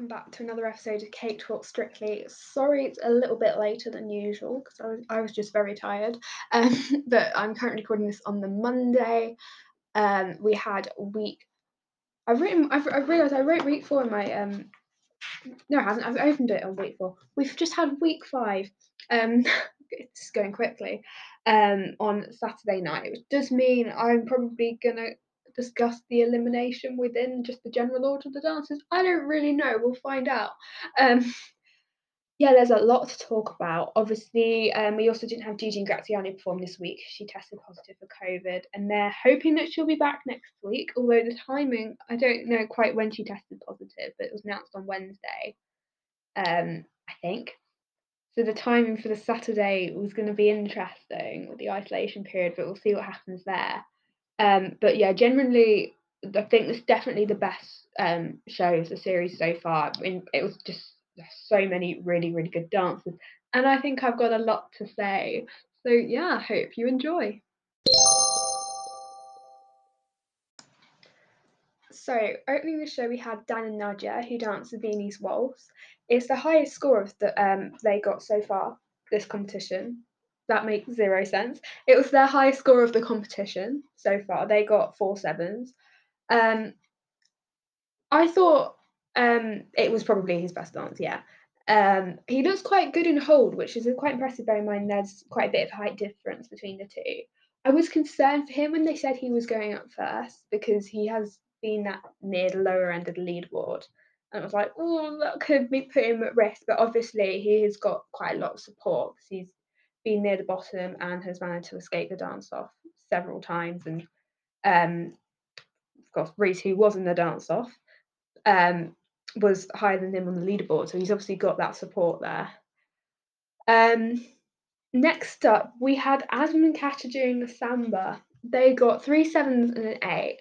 welcome back to another episode of Cake Talk Strictly. Sorry it's a little bit later than usual because I was, I was just very tired. Um, but I'm currently recording this on the Monday. Um, we had week. I've written. I've, I've realised I wrote week four in my um. No, I haven't. I've opened it on week four. We've just had week five. Um, it's going quickly. Um, on Saturday night, which does mean I'm probably gonna discuss the elimination within just the general order of the dances? I don't really know. We'll find out. Um, yeah, there's a lot to talk about. Obviously, um, we also didn't have Judi Graziano perform this week. She tested positive for COVID, and they're hoping that she'll be back next week. Although the timing, I don't know quite when she tested positive, but it was announced on Wednesday, um, I think. So the timing for the Saturday was going to be interesting with the isolation period, but we'll see what happens there. Um, but yeah, generally, I think it's definitely the best um, show of the series so far. I mean, it was just so many really, really good dances, and I think I've got a lot to say. So yeah, I hope you enjoy. So, opening the show, we had Dan and Nadiya, who danced the Viennese Waltz. It's the highest score of the um, they got so far this competition that makes zero sense. It was their highest score of the competition so far. They got four sevens. Um, I thought um, it was probably his best dance, yeah. Um, he looks quite good in hold, which is quite impressive. Bear in mind, there's quite a bit of height difference between the two. I was concerned for him when they said he was going up first because he has been that near the lower end of the leaderboard. And I was like, oh, that could be put him at risk. But obviously, he has got quite a lot of support because he's been near the bottom and has managed to escape the dance off several times. And um, of course, Rhys, who was in the dance off, um, was higher than him on the leaderboard. So he's obviously got that support there. Um, next up, we had Adam and Katya doing the samba. They got three sevens and an eight.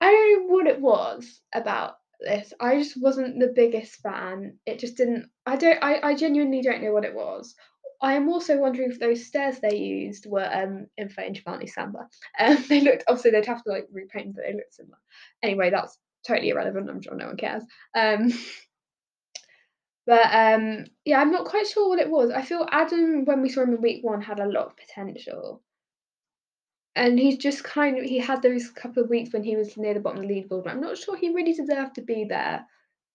I don't know what it was about this. I just wasn't the biggest fan. It just didn't. I don't. I, I genuinely don't know what it was. I am also wondering if those stairs they used were um, in Faye and Giovanni Samba. Um, they looked obviously they'd have to like repaint, but they looked similar. Anyway, that's totally irrelevant. I'm sure no one cares. Um, but um, yeah, I'm not quite sure what it was. I feel Adam, when we saw him in week one, had a lot of potential. And he's just kind of he had those couple of weeks when he was near the bottom of the leaderboard. I'm not sure he really deserved to be there.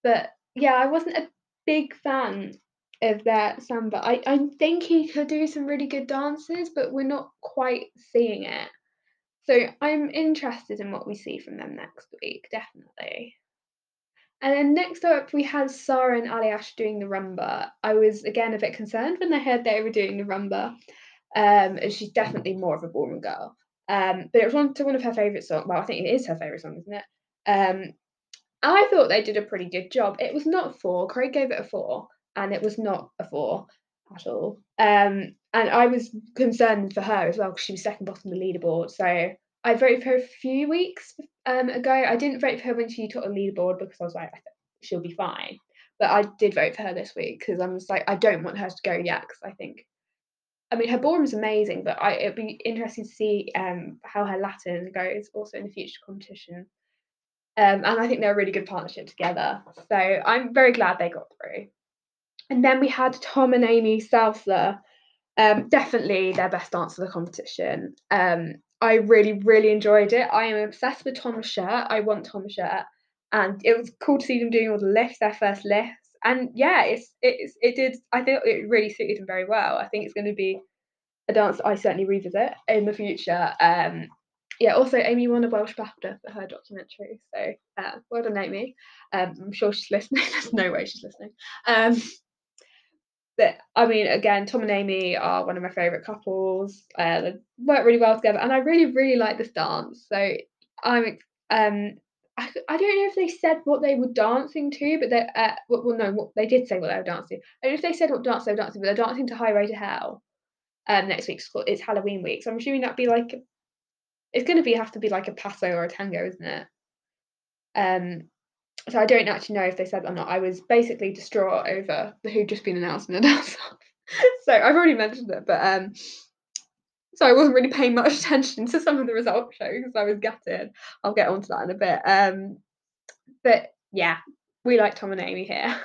But yeah, I wasn't a big fan of that samba. I, I think he could do some really good dances, but we're not quite seeing it. So I'm interested in what we see from them next week, definitely. And then next up, we had Sara and Aljaž doing the rumba. I was again a bit concerned when I heard they were doing the rumba. Um, she's definitely more of a ballroom girl. Um, but it was one to one of her favourite songs. Well, I think it is her favourite song, isn't it? Um, I thought they did a pretty good job. It was not four. Craig gave it a four and it was not a four at all. Um, and I was concerned for her as well because she was second bottom of the leaderboard. So I voted for her a few weeks um, ago. I didn't vote for her when she took the leaderboard because I was like, I she'll be fine. But I did vote for her this week because I'm just like, I don't want her to go yet because I think, I mean, her ballroom is amazing, but I, it'd be interesting to see um, how her Latin goes also in the future competition. Um, and I think they're a really good partnership together. So I'm very glad they got through. And then we had Tom and Amy Southler, um, definitely their best dance of the competition. Um, I really, really enjoyed it. I am obsessed with Tom's shirt. I want Tom's shirt, and it was cool to see them doing all the lifts, their first lifts. And yeah, it's it's it did. I think it really suited them very well. I think it's going to be a dance I certainly revisit in the future. Um, yeah, also Amy won a Welsh BAFTA for her documentary, so uh, well done, Amy. Um, I'm sure she's listening. There's no way she's listening. Um, but I mean, again, Tom and Amy are one of my favourite couples. Uh, they work really well together, and I really, really like this dance. So I'm, um, I, I don't know if they said what they were dancing to, but they, uh, well, no, what, they did say what they were dancing. I don't know if they said what dance they were dancing, but they're dancing to Highway to Hell. Um, next week's it's Halloween week, so I'm assuming that'd be like, it's to be have to be like a paso or a tango, isn't it? Um, so I don't actually know if they said that or not. I was basically distraught over who'd just been announced dance off. so I've already mentioned it, but um, so I wasn't really paying much attention to some of the results shows because I was gutted. I'll get onto that in a bit. Um, but yeah, we like Tom and Amy here.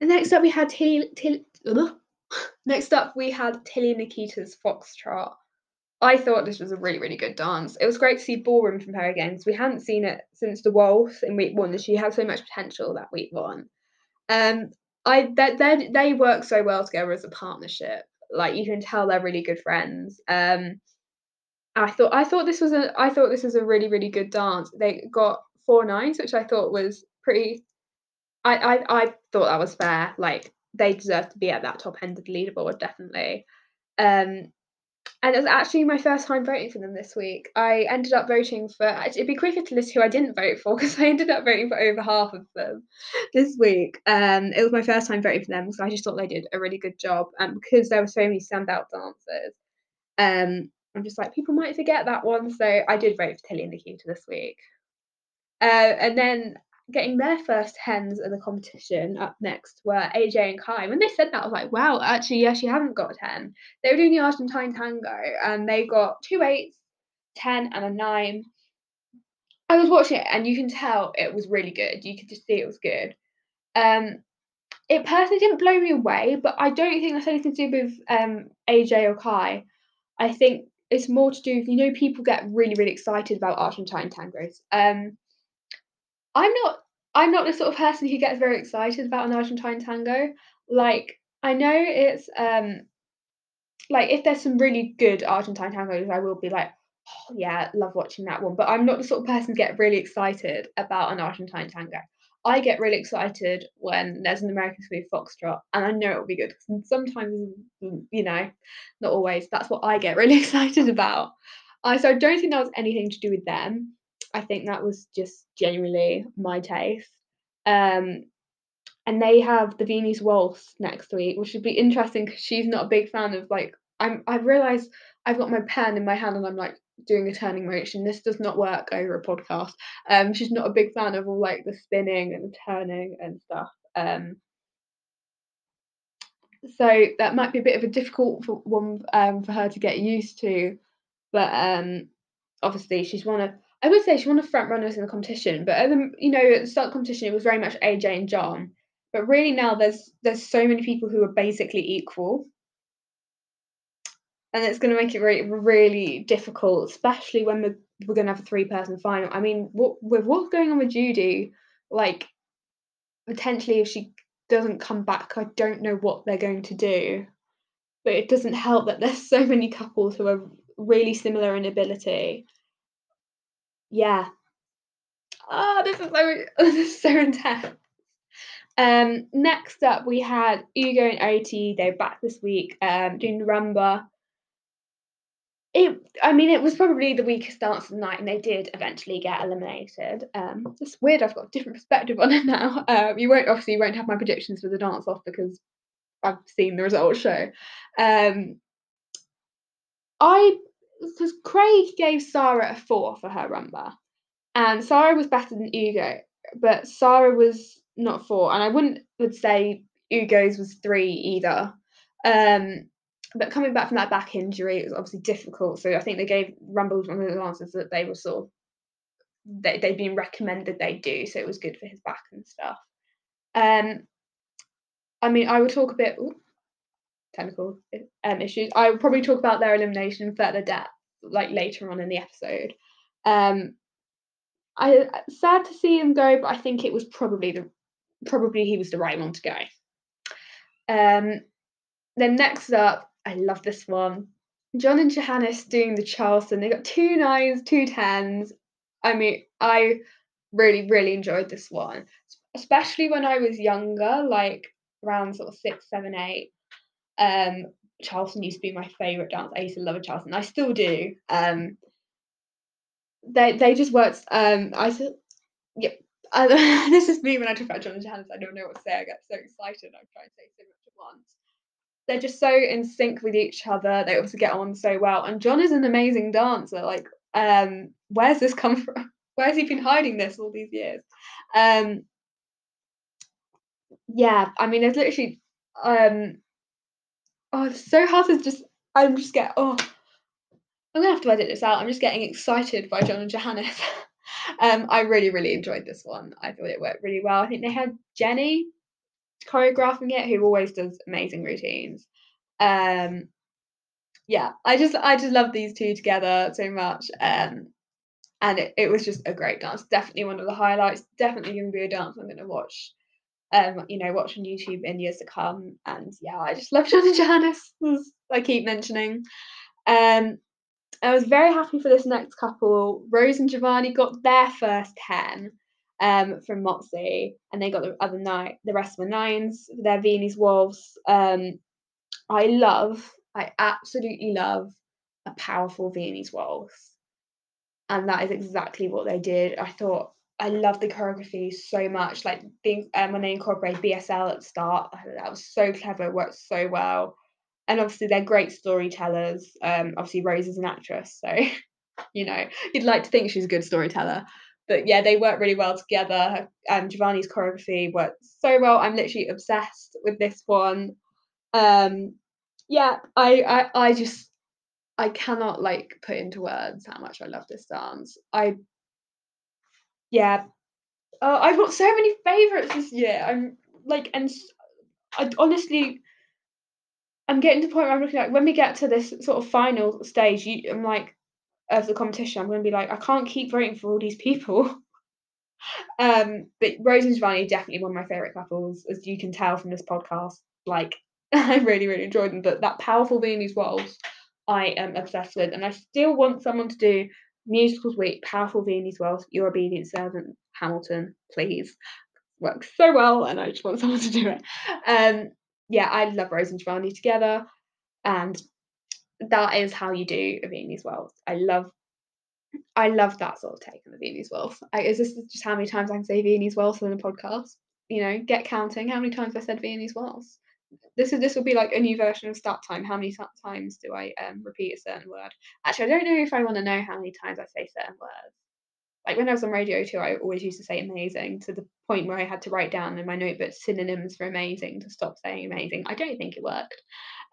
And next up we had Tilly, Tilly Next up we had Tilly Nikita's Foxtrot. I thought this was a really, really good dance. It was great to see ballroom from her again because we hadn't seen it since the Waltz in week one, she had so much potential that week one. Um, I that they, they work so well together as a partnership. Like you can tell they're really good friends. Um, I thought I thought this was a I thought this was a really really good dance. They got four nines, which I thought was pretty. I I, I thought that was fair. Like they deserve to be at that top end of the leaderboard, definitely. Um, and it was actually my first time voting for them this week. I ended up voting for. It'd be quicker to list who I didn't vote for because I ended up voting for over half of them this week. Um, it was my first time voting for them because I just thought they did a really good job, and because there were so many standout dancers. Um, I'm just like people might forget that one, so I did vote for Tilly and Nikita this week. Uh, and then getting their first hens in the competition up next were AJ and Kai. When they said that, I was like, wow, actually, yeah, she hasn't got a 10. They were doing the Argentine tango and they got two eights, 10, and a nine. I was watching it and you can tell it was really good. You could just see it was good. Um, it personally didn't blow me away, but I don't think that's anything to do with um, AJ or Kai. I think it's more to do with, you know, people get really, really excited about Argentine tangos. Um, I'm not I'm not the sort of person who gets very excited about an Argentine tango. Like I know it's um like if there's some really good Argentine tangos, I will be like, oh, yeah, love watching that one. But I'm not the sort of person to get really excited about an Argentine tango. I get really excited when there's an American smooth foxtrot, and I know it'll be good. Sometimes, you know, not always. That's what I get really excited about. I so I don't think that was anything to do with them. I think that was just genuinely my taste. Um, and they have the Viennese Waltz next week, which should be interesting because she's not a big fan of like I'm. I've realised I've got my pen in my hand and I'm like doing a turning motion. This does not work over a podcast. Um, she's not a big fan of all like the spinning and the turning and stuff. Um, so that might be a bit of a difficult one um, for her to get used to. But um, obviously, she's one of I would say she's one of the front runners in the competition, but at the you know at the start of the competition it was very much AJ and John. But really now there's there's so many people who are basically equal. And it's going to make it really, really difficult, especially when we're, we're going to have a three person final. I mean, what, with what's going on with Judy, like potentially if she doesn't come back, I don't know what they're going to do. But it doesn't help that there's so many couples who are really similar in ability yeah. Oh, this is so this is so intense. Um, next up, we had Ugo and Oti. They're back this week um, doing rumba. It, I mean, it was probably the weakest dance of the night, and they did eventually get eliminated. Um, it's weird. I've got a different perspective on it now. Um, you won't obviously you won't have my predictions for the dance off because I've seen the results show. Um, I because Craig gave Sara a four for her rumba, and Sara was better than Ugo, but Sara was not four, and I wouldn't would say Ugo's was three either. Um, but coming back from that back injury, it was obviously difficult. So I think they gave Rumble one of the answers that they were sort of they they'd been recommended they do, so it was good for his back and stuff. Um, I mean, I would talk a bit. Ooh, technical um, issues. I will probably talk about their elimination in further depth, like later on in the episode. Um, I sad to see him go, but I think it was probably the probably he was the right one to go. Um, then next up, I love this one. John and Johannes doing the Charleston. They got two nines, two tens. I mean, I really, really enjoyed this one, especially when I was younger, like around sort of six, seven, eight. Um, Charleston used to be my favourite dance. I used to love a Charleston. I still do. Um, they they just worked. Um, I said, yep. This is me when I talk about John and Johannes. I don't know what to say. I get so excited. I'm trying to say so much at once. They're just so in sync with each other. They also get on so well. And John is an amazing dancer. Like, um, where's this come from? Where's he been hiding this all these years? Um, yeah, I mean, there's literally um Oh, it's so hard to just. I'm just get. Oh, I'm gonna have to edit this out. I'm just getting excited by John and Johannes. um, I really, really enjoyed this one. I thought it worked really well. I think they had Jenny choreographing it, who always does amazing routines. Um, yeah, I just I just love these two together so much. Um, and it, it was just a great dance. Definitely one of the highlights. Definitely to be a dance I'm to watch. Um, you know, watch on YouTube in years to come. And yeah, I just love John and Janice, I keep mentioning. Um, I was very happy for this next couple. Rose and Giovanni got their first 10 um, from Motsi, and they got the other nine, the rest were nines. Their Viennese Waltz. Um, I love, I absolutely love a powerful Viennese Waltz. And that is exactly what they did. I thought I love the choreography so much. Like being um, when they incorporate BSL at the start, that was so clever, worked so well and obviously they're great storytellers. Um, obviously Rose is an actress, so you know you'd like to think she's a good storyteller. But yeah, they work really well together. Um, Giovanni's choreography worked so well. I'm literally obsessed with this one. Um, yeah, I, I I just I cannot like put into words how much I love this dance. I yeah, uh, I've got so many favorites this year. I'm like, and I honestly I'm getting to the point where I'm looking like when we get to this sort of final stage, you, I'm like of the competition, I'm going to be like, I can't keep voting for all these people. um, but Rose and Giovanni definitely one of my favorite couples, as you can tell from this podcast. Like, I really, really enjoyed them. But that powerful Viennese Waltz, I am obsessed with, and I still want someone to do musicals week, powerful Viennese Waltz, Your Obedient Servant, Hamilton, please. Works so well, and I just want someone to do it. Um, yeah, I love Rose and Giovanni together, and that is how you do a Viennese Waltz. I love, I love that sort of take on the Viennese Waltz. I, is this just how many times I can say Viennese Waltz in a podcast? You know, get counting. How many times I said Viennese Waltz? This is this will be like a new version of Start Time. How many times do I um, repeat a certain word? Actually, I don't know if I want to know how many times I say certain words like when I was on radio too, I always used to say amazing to the point where I had to write down in my notebook synonyms for amazing to stop saying amazing. I don't think it worked.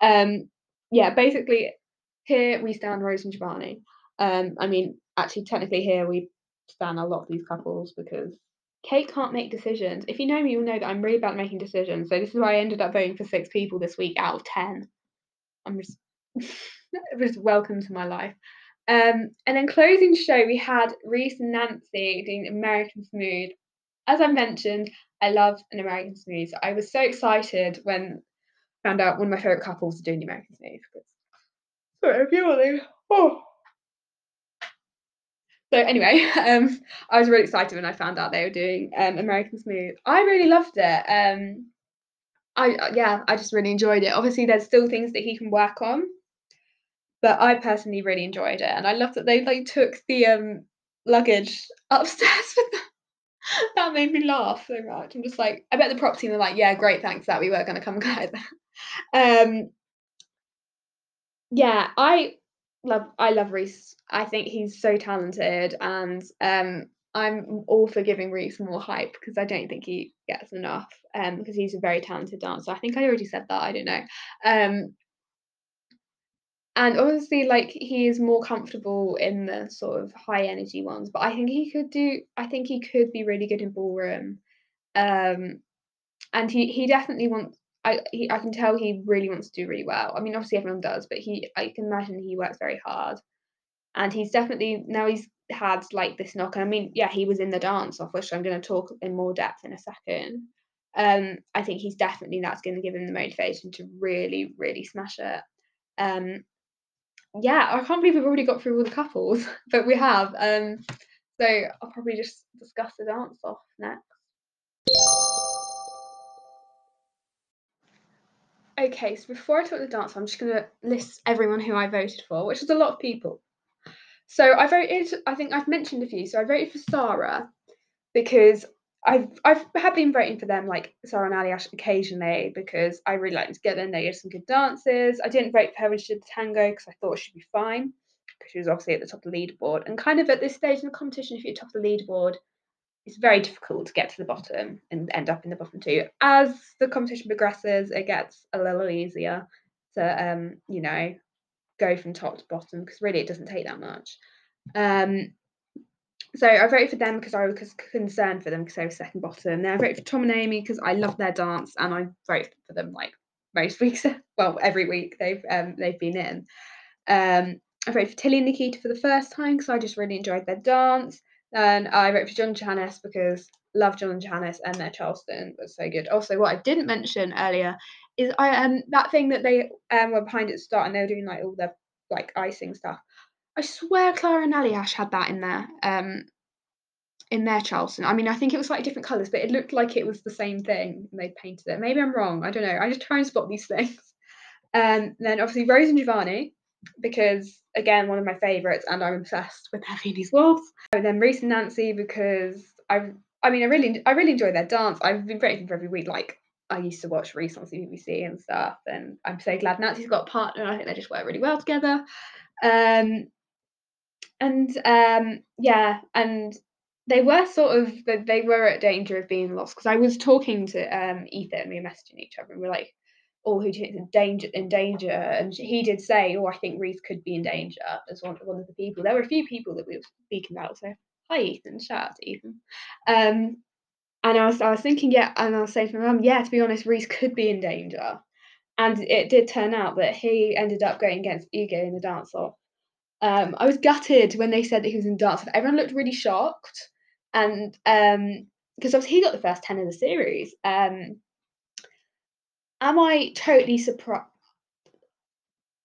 Um, yeah, basically, here we stand Rose and Giovanni. Um, I mean, actually, technically, here we stand a lot of these couples because Kate can't make decisions. If you know me, you'll know that I'm really bad at making decisions. So this is why I ended up voting for six people this week out of ten. I'm just, just welcome to my life. Um, and then closing show, we had Rhys and Nancy doing American Smooth. As I mentioned, I love an American Smooth. So I was so excited when I found out one of my favourite couples are doing the American Smooth. Sorry, I'm yawning. Oh. So anyway, um, I was really excited when I found out they were doing um, American Smooth. I really loved it. Um, I yeah, I just really enjoyed it. Obviously, there's still things that he can work on, but I personally really enjoyed it, and I love that they like took the um luggage upstairs with them. that made me laugh so much. I'm just like, I bet the prop team are like, yeah, great, thanks that we were going to come guide that. Um, yeah, I love I love Rhys. I think he's so talented, and um, I'm all for giving Rhys more hype because I don't think he gets enough. Um, because he's a very talented dancer. I think I already said that. I don't know. Um, and obviously like he is more comfortable in the sort of high energy ones but i think he could do i think he could be really good in ballroom um and he he definitely wants I he, I can tell he really wants to do really well. I mean, obviously everyone does, but he I can imagine he works very hard, and he's definitely now he's had like this knock. And I mean, yeah, he was in the dance off, which I'm going to talk in more depth in a second. Um, I think he's definitely that's going to give him the motivation to really, really smash it. Um, yeah, I can't believe we've already got through all the couples, but we have. Um, so I'll probably just discuss the dance off next. Okay, so before I talk the dance, I'm just going to list everyone who I voted for, which is a lot of people. So I voted, I think I've mentioned a few. So I voted for Sara because I've I've had been voting for them like Sara and Aljaž occasionally because I really like them together and they did some good dances. I didn't vote for her when she did the tango because I thought she'd be fine because she was obviously at the top of the leaderboard. And kind of at this stage in the competition, if you're top of the leaderboard, it's very difficult to get to the bottom and end up in the bottom two. As the competition progresses, it gets a little easier to um, you know, go from top to bottom because really it doesn't take that much. Um, so I voted for them because I was concerned for them because they were second bottom. Then I voted for Tom and Amy because I love their dance and I vote for them like most weeks. well, every week they've um, they've been in. Um, I voted for Tilly and Nikita for the first time because I just really enjoyed their dance. And I wrote for John Janice because love John Janice and their Charleston was so good. Also, what I didn't mention earlier is I um that thing that they um were behind at the start and they were doing like all the like icing stuff. I swear Clara and Ash had that in there. Um in their Charleston. I mean, I think it was slightly different colours, but it looked like it was the same thing and they painted it. Maybe I'm wrong. I don't know. I just try and spot these things. Um, then obviously Rose and Giovanni, because again, one of my favourites, and I'm obsessed with Viennese Waltz. And then Rhys and Nancy because I, I mean, I really, I really enjoy their dance. I've been voting for every week. Like I used to watch Rhys on CBBC and stuff, and I'm so glad Nancy's got a partner. I think they just work really well together. Um, and um, yeah, and they were sort of they were at danger of being lost because I was talking to um, Ethan we were messaging each other and we are like, "Oh, who is in danger?" In danger, and he did say, "Oh, I think Rhys could be in danger as one one of the people." There were a few people that we were speaking about. So hi, Ethan. Shout out to Ethan. Um, and I was I was thinking, yeah, and I was saying to my mum, yeah, to be honest, Rhys could be in danger. And it did turn out that he ended up going against Ugo in the dance off. Um, I was gutted when they said that he was in dance off. Everyone looked really shocked and um because obviously he got the first 10 of the series um am i totally surprised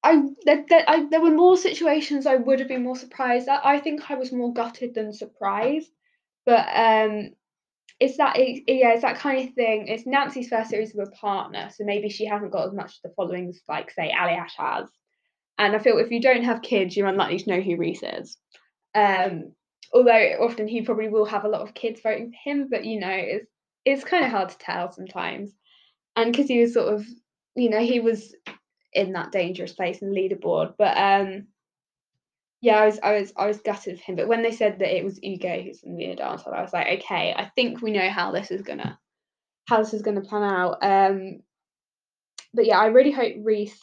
I there, there, I there were more situations I would have been more surprised at. I think I was more gutted than surprised, but um, it's that it, yeah, it's that kind of thing. It's Nancy's first series of a partner, so maybe she hasn't got as much of the followings like say Ash has. And I feel if you don't have kids, you're unlikely to know who Rhys is. Um, although often he probably will have a lot of kids voting for him, but you know, it's it's kind of hard to tell sometimes. And because he was sort of, you know, he was in that dangerous place in the leaderboard. But um yeah, I was I was I was gutted for him. But when they said that it was Ugo who's in the dancer, I was like, okay, I think we know how this is gonna how this is gonna plan out. Um but yeah, I really hope Rhys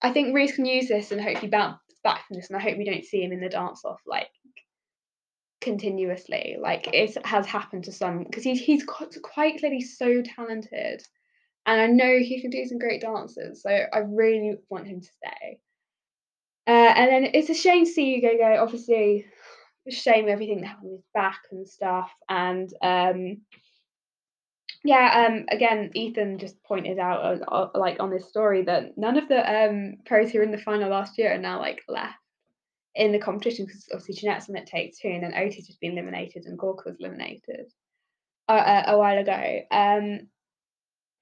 I think Rhys can use this and hopefully bounce back from this and I hope we don't see him in the dance off like continuously. Like it has happened to some because he's he's quite clearly so talented, and I know he can do some great dances. So I really want him to stay. Uh, and then it's a shame to see you go. go. Obviously, shame everything that happened with back and stuff. And um, yeah, um, again, Ethan just pointed out, uh, uh, like on this story, that none of the um, pros who were in the final last year are now like left in the competition because obviously Janette's in it takes two, and then Oti's has been eliminated and Gorka was eliminated uh, a while ago. Um,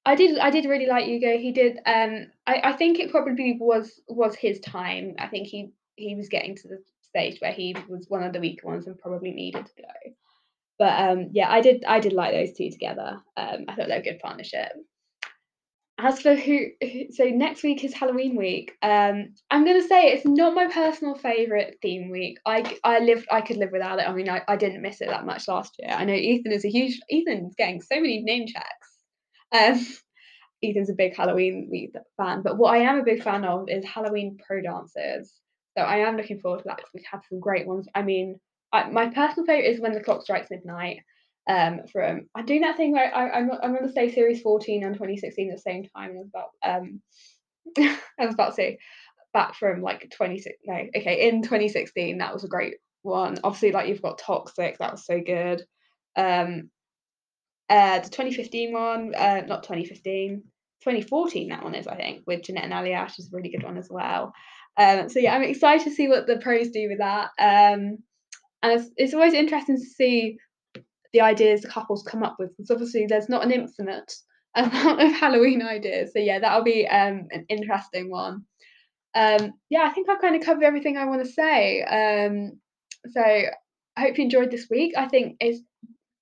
I did I did really like Ugo. He did. Um, I I think it probably was was his time. I think he he was getting to the stage where he was one of the weaker ones and probably needed to go. But um, yeah, I did I did like those two together. Um, I thought they were a good partnership as for who, who, so next week is halloween week um i'm gonna say it's not my personal favorite theme week i i lived i could live without it i mean I, I didn't miss it that much last year i know ethan is a huge ethan's getting so many name checks um ethan's a big halloween fan but what i am a big fan of is halloween pro dances so i am looking forward to that because we've had some great ones i mean I, my personal favorite is when the clock strikes midnight um, from I'm doing that thing where I, I'm I'm going to say series 14 and 2016 at the same time. I was about um I was about to say back from like 26 no okay in 2016 that was a great one. Obviously like you've got Toxic that was so good. Um, uh, the 2015 one, uh, not 2015, 2014 that one is I think with Janette and Aljaž is a really good one as well. Um, so yeah, I'm excited to see what the pros do with that. Um, and it's, it's always interesting to see the ideas the couples come up with because obviously there's not an infinite amount of Halloween ideas. So yeah, that'll be um, an interesting one. Um, yeah, I think I've kind of covered everything I want to say. Um, so I hope you enjoyed this week. I think it's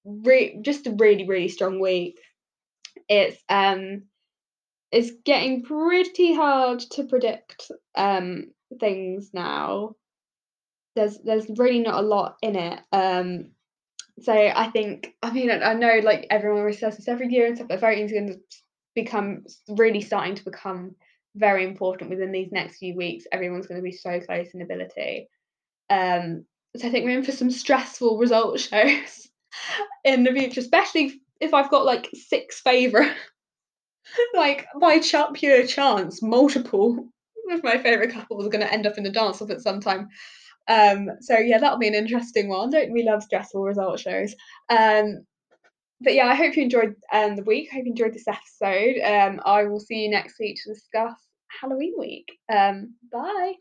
re- just a really really strong week. It's um it's getting pretty hard to predict um things now. There's there's really not a lot in it. Um so I think, I mean, I know like everyone says this every year and stuff, but voting is going to become really starting to become very important within these next few weeks. Everyone's going to be so close in ability. Um, So I think we're in for some stressful result shows in the future, especially if I've got like six favourite, like by pure chance, multiple of my favourite couples are going to end up in the dance off at some time. Um, so yeah, that'll be an interesting one. Don't we love stressful result shows? Um, but yeah, I hope you enjoyed um, the week. I hope you enjoyed this episode. Um, I will see you next week to discuss Halloween week. Um, bye.